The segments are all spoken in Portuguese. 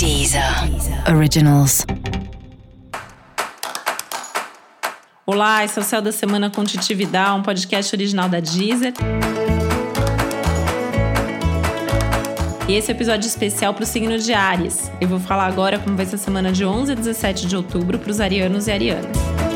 Deezer Originals. Olá, esse é o Céu da Semana com Titi Vidal, um podcast original da Deezer. E esse é o episódio especial para o signo de Ares. Eu vou falar agora como vai ser a semana de 11 a 17 de outubro para os arianos e arianas.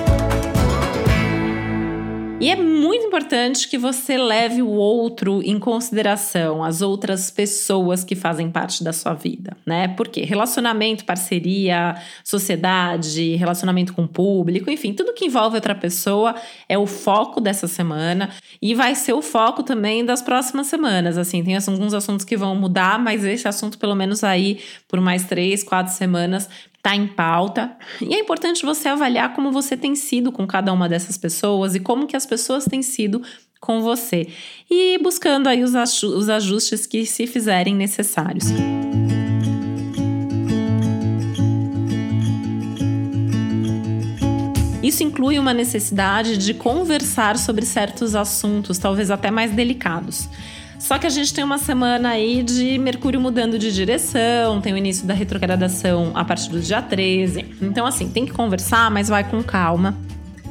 E é muito importante que você leve o outro em consideração, as outras pessoas que fazem parte da sua vida, né? Porque relacionamento, parceria, sociedade, relacionamento com o público, enfim, tudo que envolve outra pessoa é o foco dessa semana e vai ser o foco também das próximas semanas. Assim, tem alguns assuntos que vão mudar, mas esse assunto, pelo menos aí, por mais três, quatro semanas, está em pauta. E é importante você avaliar como você tem sido com cada uma dessas pessoas e como que as pessoas têm sido com você. E buscando aí os, ajustes que se fizerem necessários. Isso inclui uma necessidade de conversar sobre certos assuntos, talvez até mais delicados. Só que a gente tem uma semana aí de Mercúrio mudando de direção, tem o início da retrogradação a partir do dia 13. Então, assim, tem que conversar, mas vai com calma.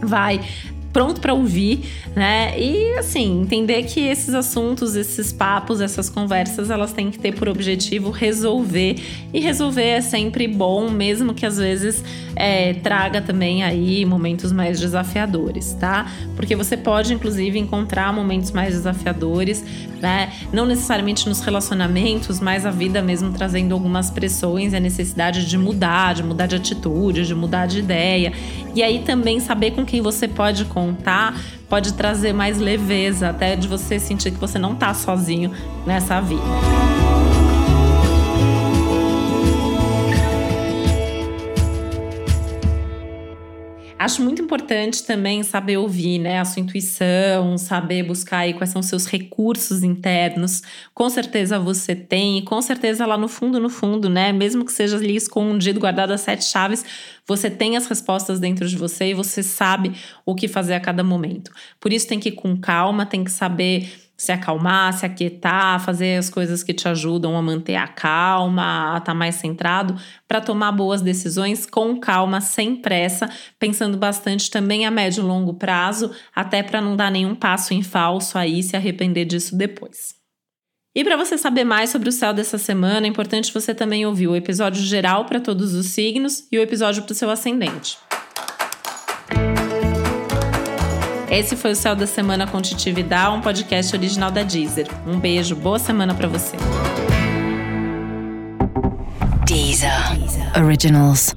Vai pronto para ouvir, né? E assim, entender que esses assuntos, esses papos, essas conversas, elas têm que ter por objetivo resolver. E resolver é sempre bom, mesmo que às vezes é, traga também aí momentos mais desafiadores, tá? Porque você pode, inclusive, encontrar momentos mais desafiadores, né? Não necessariamente nos relacionamentos, mas a vida mesmo trazendo algumas pressões, a necessidade de mudar, de mudar de atitude, de mudar de ideia. E aí também saber com quem você pode contar contar pode trazer mais leveza, até de você sentir que você não está sozinho nessa vida. Acho muito importante também saber ouvir, né? A sua intuição, saber buscar aí quais são os seus recursos internos. Com certeza você tem, e com certeza lá no fundo, no fundo, né? Mesmo que seja ali escondido, guardado as sete chaves, você tem as respostas dentro de você e você sabe o que fazer a cada momento. Por isso tem que ir com calma, tem que saber se acalmar, se aquietar, fazer as coisas que te ajudam a manter a calma, a estar tá mais centrado, para tomar boas decisões com calma, sem pressa, pensando bastante também a médio e longo prazo, até para não dar nenhum passo em falso aí e se arrepender disso depois. E para você saber mais sobre o céu dessa semana, é importante você também ouvir o episódio geral para todos os signos e o episódio para o seu ascendente. Esse foi o Céu da Semana com Titi Vidal, um podcast original da Deezer. Um beijo, boa semana para você. Deezer. Originals.